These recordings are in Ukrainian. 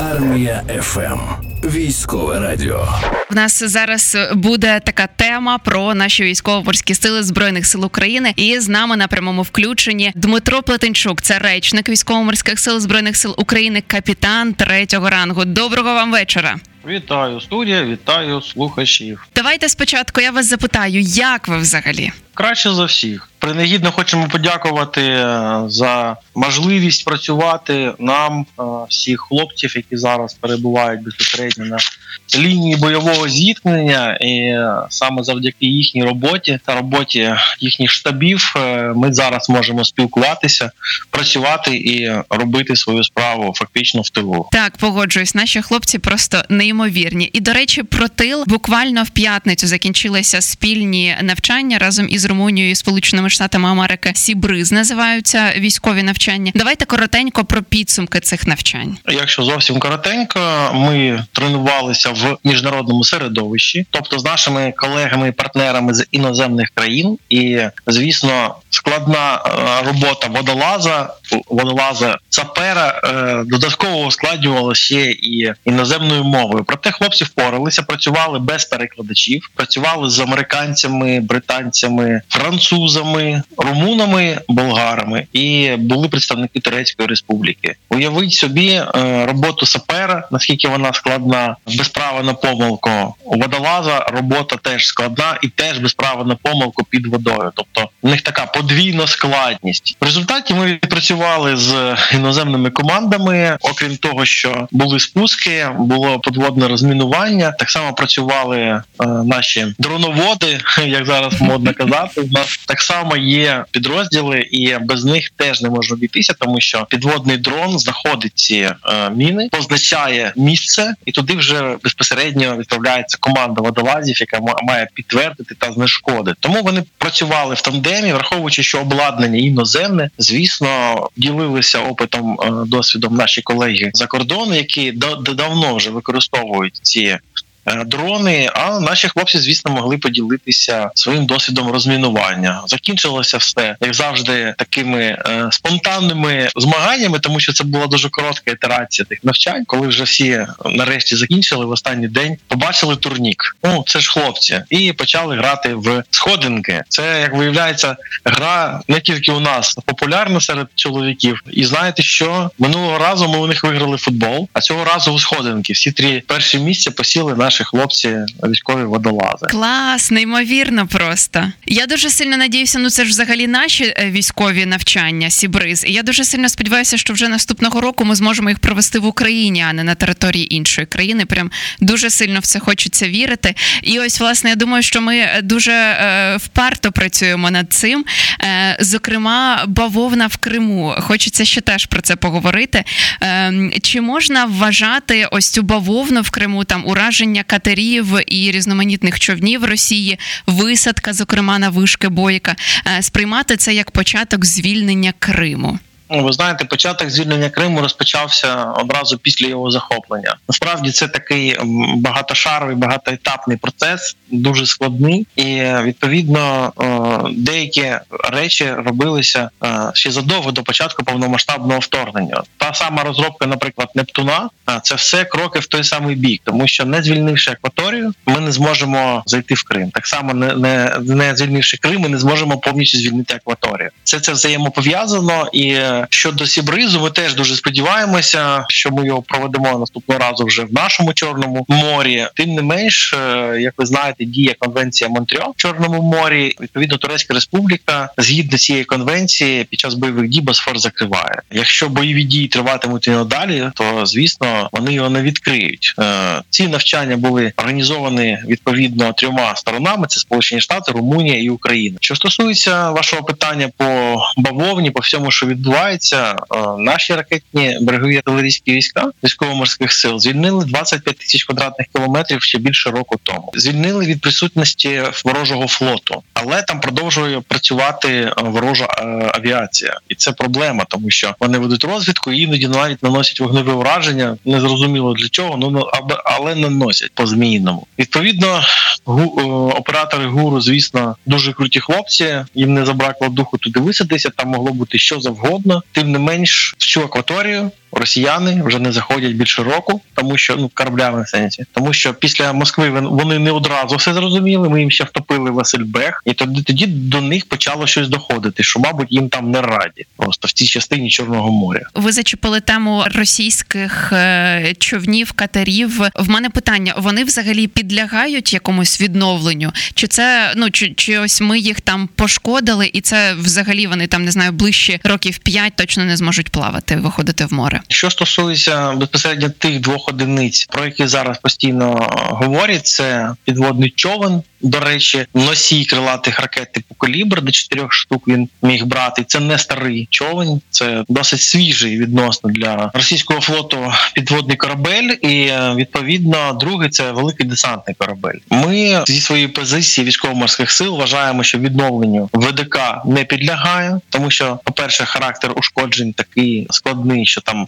Армія ФМ. Військове радіо. В нас зараз буде така тема про наші військово-морські сили збройних сил України. І з нами на прямому включенні Дмитро Плетенчук, це речник військово-морських сил збройних сил України, капітан третього рангу. Доброго вам вечора. Вітаю студія, вітаю слухачів. Давайте спочатку я вас запитаю, як ви взагалі? Краще за всіх. Принагідно хочемо подякувати е, за можливість працювати нам, е, всіх хлопців, які зараз перебувають безпосередньо на лінії бойового зіткнення, і е, саме завдяки їхній роботі та роботі їхніх штабів ми зараз можемо спілкуватися, працювати і робити свою справу фактично в тилу. Так, погоджуюсь, наші хлопці просто неймовірні. І до речі, про тил буквально в п'ятницю закінчилися спільні навчання разом із Румунією і Сполученими Штатами Америки. Сібриз називаються військові навчання. Давайте коротенько про підсумки цих навчань. Якщо зовсім коротенько, ми тренувалися в міжнародному середовищі, тобто з нашими колегами і партнерами з іноземних країн, і звісно, складна е, робота водолаза, водолаза сапера е, додатково ускладнювала ще і іноземною мовою. Проте хлопці впоралися, працювали без перекладачів, працювали з американцями, британцями, французами, румунами, болгарами і були представники Турецької республіки. Уявіть собі е, роботу сапера, наскільки вона складна, без права на помилку. Водолаза робота теж складна і теж без права на помилку під водою. Тобто в них така подвійна складність. В результаті ми відпрацювали з іноземними командами. Окрім того, що були спуски, було подводне розмінування. Так само працювали е, наші дроноводи, як зараз модно казати. У нас так само є підрозділи, і без них теж не можна обійтися, тому що підводний дрон знаходить ці е, міни, позначає місце, і туди вже безпосередньо відправляється команда водолазів, яка має підтвердити та знешкодити. Тому вони працювали в тандемі, враховуючи, що обладнання іноземне, звісно, ділилися опитом е, досвідом наші колеги за кордон, які давно вже використовують ці дрони. А наші хлопці, звісно, могли поділитися своїм досвідом розмінування. Закінчилося все як завжди, такими е, спонтанними змаганнями, тому що це була дуже коротка ітерація тих навчань, коли вже всі нарешті закінчили в останній день. Побачили турнік. Ну це ж хлопці, і почали грати в сходинки. Це як виявляється, гра не тільки у нас популярна серед чоловіків. І знаєте, що минулого разу ми у них виграли футбол, а цього разу у сходинки. Всі три перші місця посіли наші наші хлопці, військові водолази. Клас, неймовірно просто. Я дуже сильно надіюся. Ну це ж взагалі наші е, військові навчання, Сібриз. І я дуже сильно сподіваюся, що вже наступного року ми зможемо їх провести в Україні, а не на території іншої країни. Прям дуже сильно в це хочеться вірити. І ось, власне, я думаю, що ми дуже е, вперто працюємо над цим. Е, зокрема, бавовна в Криму. Хочеться ще теж про це поговорити. Е, чи можна вважати ось цю бавовну в Криму там ураження катерів і різноманітних човнів Росії, висадка, зокрема на вишки бойка, е, сприймати це як початок звільнення Криму. Ну, ви знаєте, початок звільнення Криму розпочався одразу після його захоплення. Насправді це такий багатошаровий, багатоетапний процес, дуже складний, і відповідно е, деякі речі робилися е, ще задовго до початку повномасштабного вторгнення. Та сама розробка, наприклад, Нептуна, це все кроки в той самий бік, тому що не звільнивши акваторію, ми не зможемо зайти в Крим. Так само не не, не звільнивши Крим, ми не зможемо повністю звільнити акваторію. Це це взаємопов'язано і. Щодо Сібризу, ми теж дуже сподіваємося, що ми його проведемо наступного разу вже в нашому чорному морі. Тим не менш, е, як ви знаєте, діє конвенція Монтріал в Чорному морі. Відповідно, Турецька Республіка згідно цієї конвенції під час бойових дій Босфор закриває. Якщо бойові дії триватимуть і надалі, то звісно вони його не відкриють. Е, ці навчання були організовані відповідно трьома сторонами: це Сполучені Штати, Румунія і Україна. Що стосується вашого питання по бавовні, по всьому, що відбувається відбувається, е, наші ракетні берегові артилерійські війська військово-морських сил звільнили 25 тисяч квадратних кілометрів ще більше року тому. Звільнили від присутності ворожого флоту, але там продовжує працювати е, ворожа е, авіація, і це проблема, тому що вони ведуть розвідку і іноді навіть наносять вогневе ураження. Незрозуміло для чого, ну але наносять по змійному. Відповідно, оператори гуру, звісно, дуже круті хлопці. Їм не забракло духу туди висадитися. Там могло бути що завгодно. Тим не менш, всю акваторію росіяни вже не заходять більше року, тому що ну кораблями в сенсі, тому що після Москви вони не одразу все зрозуміли. Ми їм ще втопили Васильбех, і тоді тоді до них почало щось доходити, що мабуть їм там не раді, просто в цій частині Чорного моря. Ви зачепили тему російських е, човнів, катерів. В мене питання: вони взагалі підлягають якомусь відновленню? Чи це ну чи, чи ось ми їх там пошкодили, і це взагалі вони там не знаю ближче років п'ять точно не зможуть плавати, виходити в море? Що стосується безпосередньо тих двох одиниць, про які зараз постійно говорять, це підводний човен. До речі, носій крилатих ракет типу калібр до чотирьох штук він міг брати. Це не старий човен, це досить свіжий відносно для російського флоту підводний корабель. І е, відповідно, другий це великий десантний корабель. Ми зі своєї позиції військово-морських сил вважаємо, що відновленню ВДК не підлягає, тому що, по перше, характер ушкоджень такий складний, що там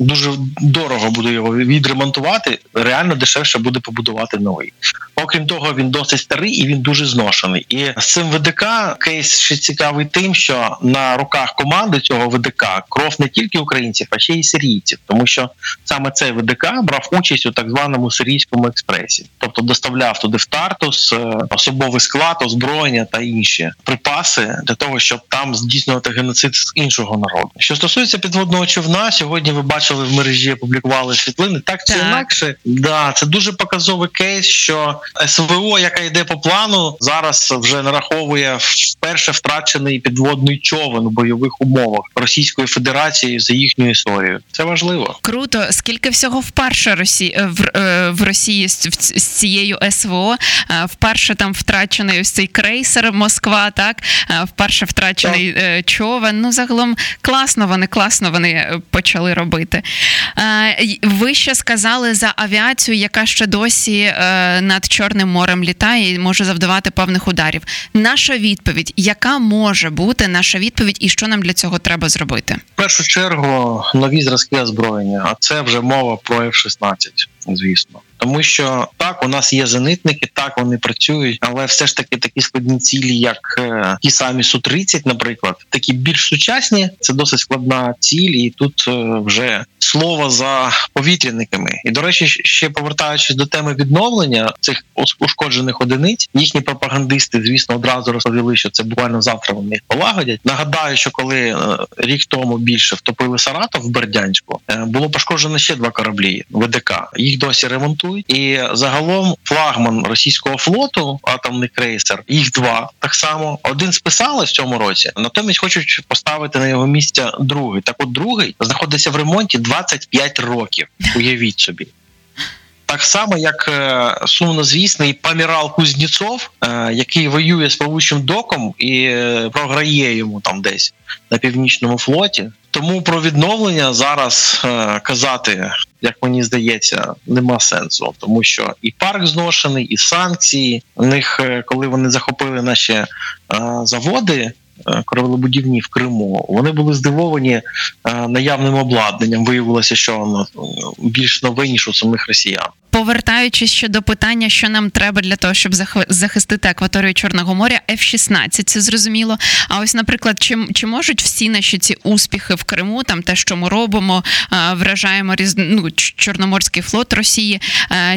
дуже дорого буде його відремонтувати. Реально дешевше буде побудувати новий. Окрім того, він досить старий і він дуже зношений. І з цим ВДК кейс ще цікавий тим, що на руках команди цього ВДК кров не тільки українців, а ще й сирійців, тому що саме цей ВДК брав участь у так званому сирійському експресі, тобто доставляв туди в Тартус е, особовий склад, озброєння та інші припаси для того, щоб там здійснювати геноцид з іншого народу. Що стосується підводного човна, сьогодні ви бачите бачили в мережі, опублікували світлини. Так чи так. інакше, да це дуже показовий кейс, що СВО, яка йде по плану, зараз вже нараховує вперше втрачений підводний човен у бойових умовах Російської Федерації за їхню історію. Це важливо. Круто. Скільки всього вперше Росії е, в, е, в Росії з, з цією СВО е, вперше там втрачений ось цей крейсер Москва, так вперше втрачений так. човен. Ну загалом класно вони класно вони почали робити. Е, ви ще сказали за авіацію, яка ще досі е, над Чорним морем літає і може завдавати певних ударів. Наша відповідь, яка може бути наша відповідь, і що нам для цього треба зробити? В першу чергу нові зразки озброєння, а це вже мова про F-16, звісно тому що так у нас є зенитники, так вони працюють, але все ж таки такі складні цілі, як е, ті самі су 30 наприклад, такі більш сучасні. Це досить складна ціль, і тут е, вже слово за повітряниками. І до речі, ще повертаючись до теми відновлення цих ушкоджених одиниць, їхні пропагандисти, звісно, одразу розповіли, що це буквально завтра вони полагодять. Нагадаю, що коли е, рік тому більше втопили Саратов в Бердянську, було пошкоджено ще два кораблі ВДК. Їх досі ремонтують і загалом флагман російського флоту, атомний крейсер, їх два так само. Один списали в цьому році, натомість хочуть поставити на його місце другий. Так, от другий знаходиться в ремонті 25 років. Уявіть собі. Так само, як е, сумнозвісний Памірал Кузнєцов, е, який воює з плавучим доком і е, програє йому там десь на північному флоті. Тому про відновлення зараз казати, як мені здається, нема сенсу, тому що і парк зношений, і санкції. У них коли вони захопили наші заводи. Кораблебудівні в Криму вони були здивовані наявним обладнанням. Виявилося, що воно більш нове ніж у самих росіян. Повертаючись ще до питання, що нам треба для того, щоб захистити акваторію Чорного моря, F-16, це зрозуміло. А ось, наприклад, чи чи можуть всі наші ці успіхи в Криму, там те, що ми робимо, вражаємо різ... ну, Чорноморський флот Росії,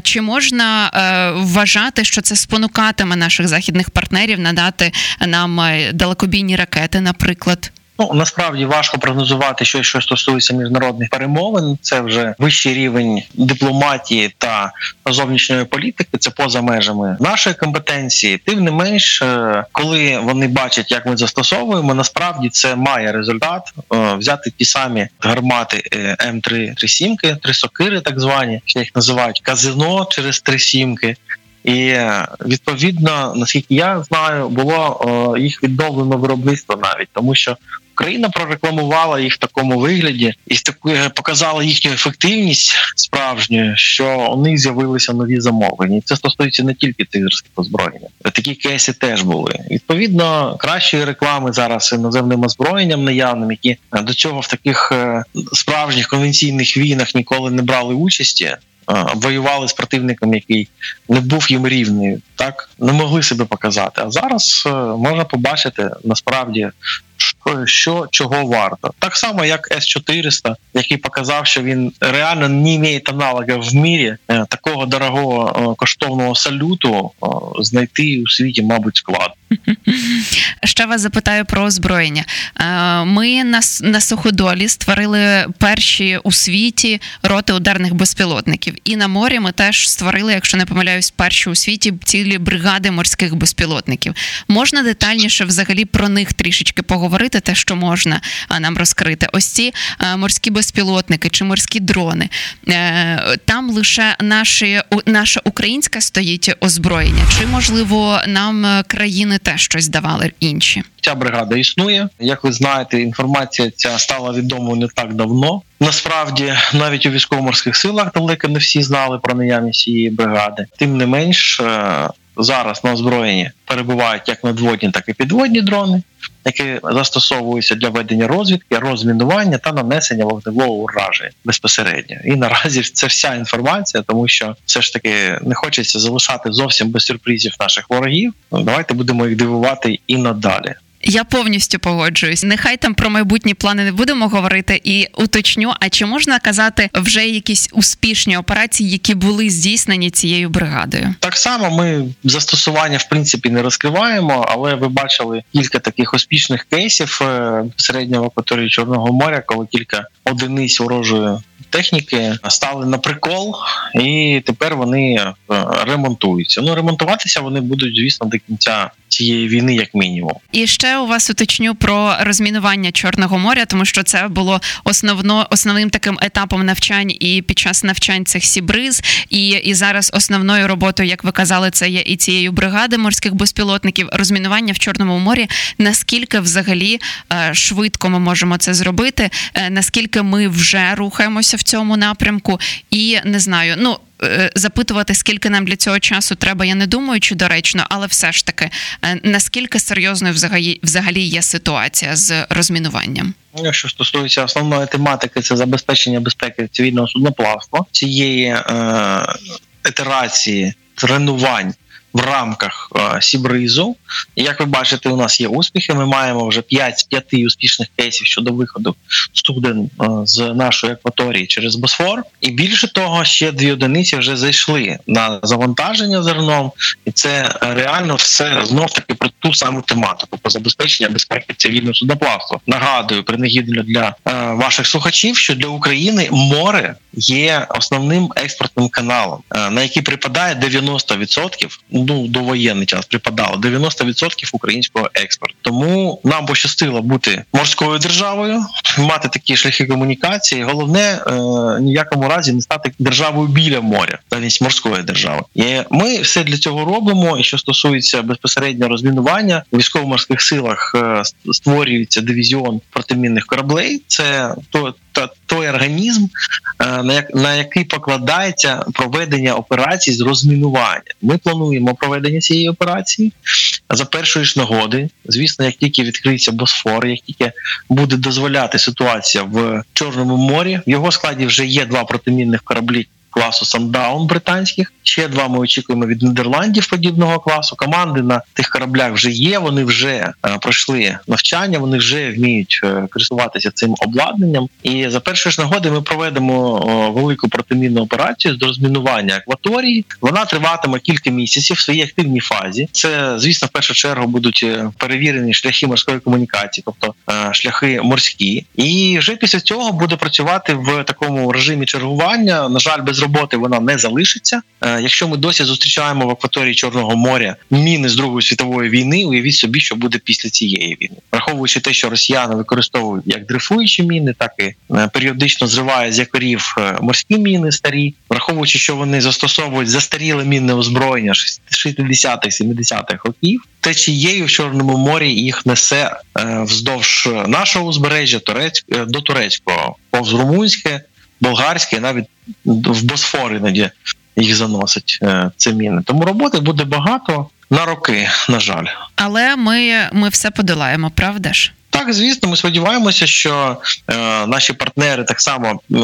чи можна вважати, що це спонукатиме наших західних партнерів надати нам далекобійні ракети, наприклад? Ну насправді важко прогнозувати щось, що стосується міжнародних перемовин. Це вже вищий рівень дипломатії та зовнішньої політики. Це поза межами нашої компетенції. Тим не менш, е, коли вони бачать, як ми застосовуємо, насправді це має результат е, взяти ті самі гармати е, М3 три сімки, три сокири, так звані, їх називають казино через три сімки. І відповідно, наскільки я знаю, було їх відновлено виробництво навіть тому, що Україна прорекламувала їх в такому вигляді і показала їхню ефективність справжню, що у них з'явилися нові замовлення. І Це стосується не тільки цих зразків озброєння. Такі кейси теж були. Відповідно, кращої реклами зараз іноземним озброєнням наявним, які до цього в таких е, справжніх конвенційних війнах ніколи не брали участі. Воювали з противником, який не був їм рівний, так не могли себе показати. А зараз е, можна побачити насправді е, що чого варто. Так само, як С-400, який показав, що він реально не має аналога в мірі е, такого дорогого коштовного салюту знайти у світі, мабуть, складно. Ще вас запитаю про озброєння. Ми на суходолі створили перші у світі роти ударних безпілотників, і на морі ми теж створили, якщо не помиляюсь, перші у світі цілі бригади морських безпілотників. Можна детальніше взагалі про них трішечки поговорити, те, що можна нам розкрити. Ось ці морські безпілотники чи морські дрони. Е, там лише наші наша українська стоїть озброєння, чи можливо нам е, країни теж щось давали інші? Ця бригада існує. Як ви знаєте, інформація ця стала відомою не так давно. Насправді, навіть у військово-морських силах далеко не всі знали про наявність цієї бригади. Тим не менш, е, зараз на озброєнні перебувають як надводні, так і підводні дрони, які застосовуються для ведення розвідки, розмінування та нанесення вогневого ураження безпосередньо. І наразі це вся інформація, тому що все ж таки не хочеться залишати зовсім без сюрпризів наших ворогів. Давайте будемо їх дивувати і надалі. Я повністю погоджуюсь. Нехай там про майбутні плани не будемо говорити і уточню. А чи можна казати вже якісь успішні операції, які були здійснені цією бригадою? Так само ми застосування в принципі не розкриваємо, але ви бачили кілька таких успішних кейсів е, середнього акваторії Чорного моря, коли кілька одиниць ворожої техніки стали на прикол, і тепер вони е, ремонтуються. Ну ремонтуватися вони будуть, звісно, до кінця цієї війни, як мінімум. І ще у вас уточню про розмінування Чорного моря, тому що це було основно основним таким етапом навчань і під час навчань цих сібриз. І і зараз основною роботою, як ви казали, це є і цією бригади морських безпілотників. Розмінування в Чорному морі. Наскільки взагалі е, швидко ми можемо це зробити? Е, наскільки ми вже рухаємося в цьому напрямку? І не знаю, ну. Е, запитувати, скільки нам для цього часу треба, я не думаю, чи доречно, але все ж таки, е, наскільки серйозною взагалі взагалі є ситуація з розмінуванням? Ну, що стосується основної тематики, це забезпечення безпеки цивільного судноплавства цієї е, етерації тренувань в рамках е, Сібризу. Як ви бачите, у нас є успіхи. Ми маємо вже 5 з 5 успішних кейсів щодо виходу студен е, з нашої акваторії через Босфор. І більше того, ще дві одиниці вже зайшли на завантаження зерном, і це реально все знов таки про ту саму тематику по забезпечення безпеки цивільного судоплавства. Нагадую, принагідно для е, ваших слухачів, що для України море є основним експортним каналом, е, на який припадає 90%, ну до воєнний час припадало 90% українського експорту. Тому нам пощастило бути морською державою, мати такі шляхи комунікації. Головне е, ніякому разі не стати державою біля моря, замість морської держави. І Ми все для цього робимо. І що стосується безпосередньо розмінування у військово-морських силах, е, створюється дивізіон протимінних кораблей. Це то той організм, е, на як на який покладається проведення операцій з розмінування. Ми плануємо проведення цієї операції за першої ж нагоди. Звісно, як тільки відкриється Босфор, як тільки буде дозволяти ситуація в Чорному морі, в його складі вже є два протимінних кораблі класу Сандаун британських. Ще два ми очікуємо від Нідерландів подібного класу. Команди на тих кораблях вже є. Вони вже е, пройшли навчання, вони вже вміють е, користуватися цим обладнанням. І за першої ж нагоди ми проведемо велику протимінну операцію з розмінування акваторії. Вона триватиме кілька місяців в своїй активній фазі. Це, звісно, в першу чергу будуть е, перевірені шляхи морської комунікації, тобто шляхи морські. І вже після цього буде працювати в такому режимі чергування. На жаль, без роботи вона не залишиться. Е, якщо ми досі зустрічаємо в акваторії Чорного моря міни з Другої світової війни, уявіть собі, що буде після цієї війни, враховуючи те, що росіяни використовують як дрейфуючі міни, так і е, періодично зривають з якорів е, морські міни старі, враховуючи, що вони застосовують застаріле мінне озброєння 60-х, 70-х років. Течією в Чорному морі їх несе вздовж нашого узбережжя Турецьк до турецького повз румунське болгарське, навіть в Босфор іноді їх заносить це міни. Тому роботи буде багато на роки, на жаль. Але ми, ми все подолаємо, правда ж? Так, звісно, ми сподіваємося, що е, наші партнери так само е,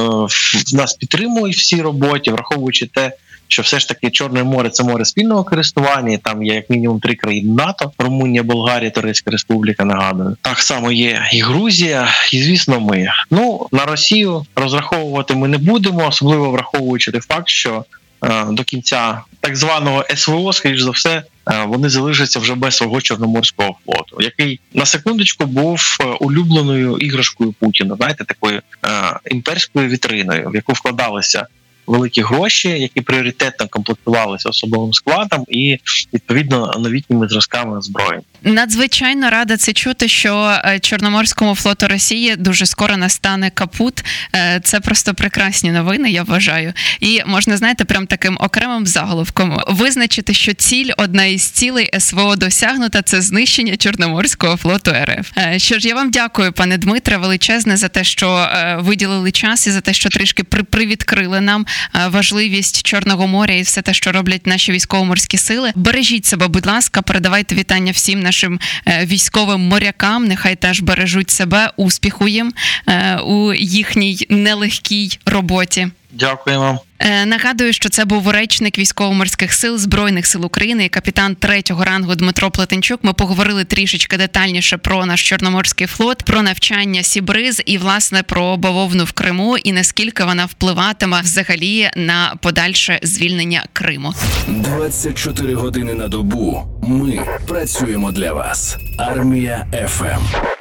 нас підтримують в цій роботі, враховуючи те, що все ж таки Чорне море це море спільного користування. Там є як мінімум три країни НАТО: Румунія, Болгарія, Турецька Республіка. Нагадую, так само є і Грузія, і звісно, ми. Ну на Росію розраховувати ми не будемо, особливо враховуючи той факт, що до кінця так званого СВО, скоріш за все, е, вони залишаться вже без свого чорноморського флоту, який на секундочку був е, улюбленою іграшкою Путіна, знаєте, такою е, імперською вітриною, в яку вкладалися великі гроші, які пріоритетно комплектувалися особовим складом і відповідно новітніми зразками зброї. Надзвичайно рада це чути, що е, Чорноморському флоту Росії дуже скоро настане капут. Е, Це просто прекрасні новини, я вважаю. І можна знаєте, прям таким окремим заголовком визначити, що ціль одна із цілей СВО досягнута це знищення Чорноморського флоту РФ. Е, Що ж, я вам дякую, пане Дмитре, величезне за те, що виділили час і за те, що трішки при- привідкрили нам важливість Чорного моря і все те, що роблять наші військово-морські сили. Бережіть себе, будь ласка, передавайте вітання всім нашим е, військовим морякам. Нехай теж бережуть себе, успіху їм е, у їхній нелегкій роботі. Дякуємо. Е, Нагадую, що це був речник військово-морських сил збройних сил України капітан третього рангу Дмитро Плетенчук. Ми поговорили трішечки детальніше про наш чорноморський флот, про навчання Сібриз і власне про бавовну в Криму і наскільки вона впливатиме взагалі на подальше звільнення Криму. 24 години на добу. Ми працюємо для вас. Армія ФМ.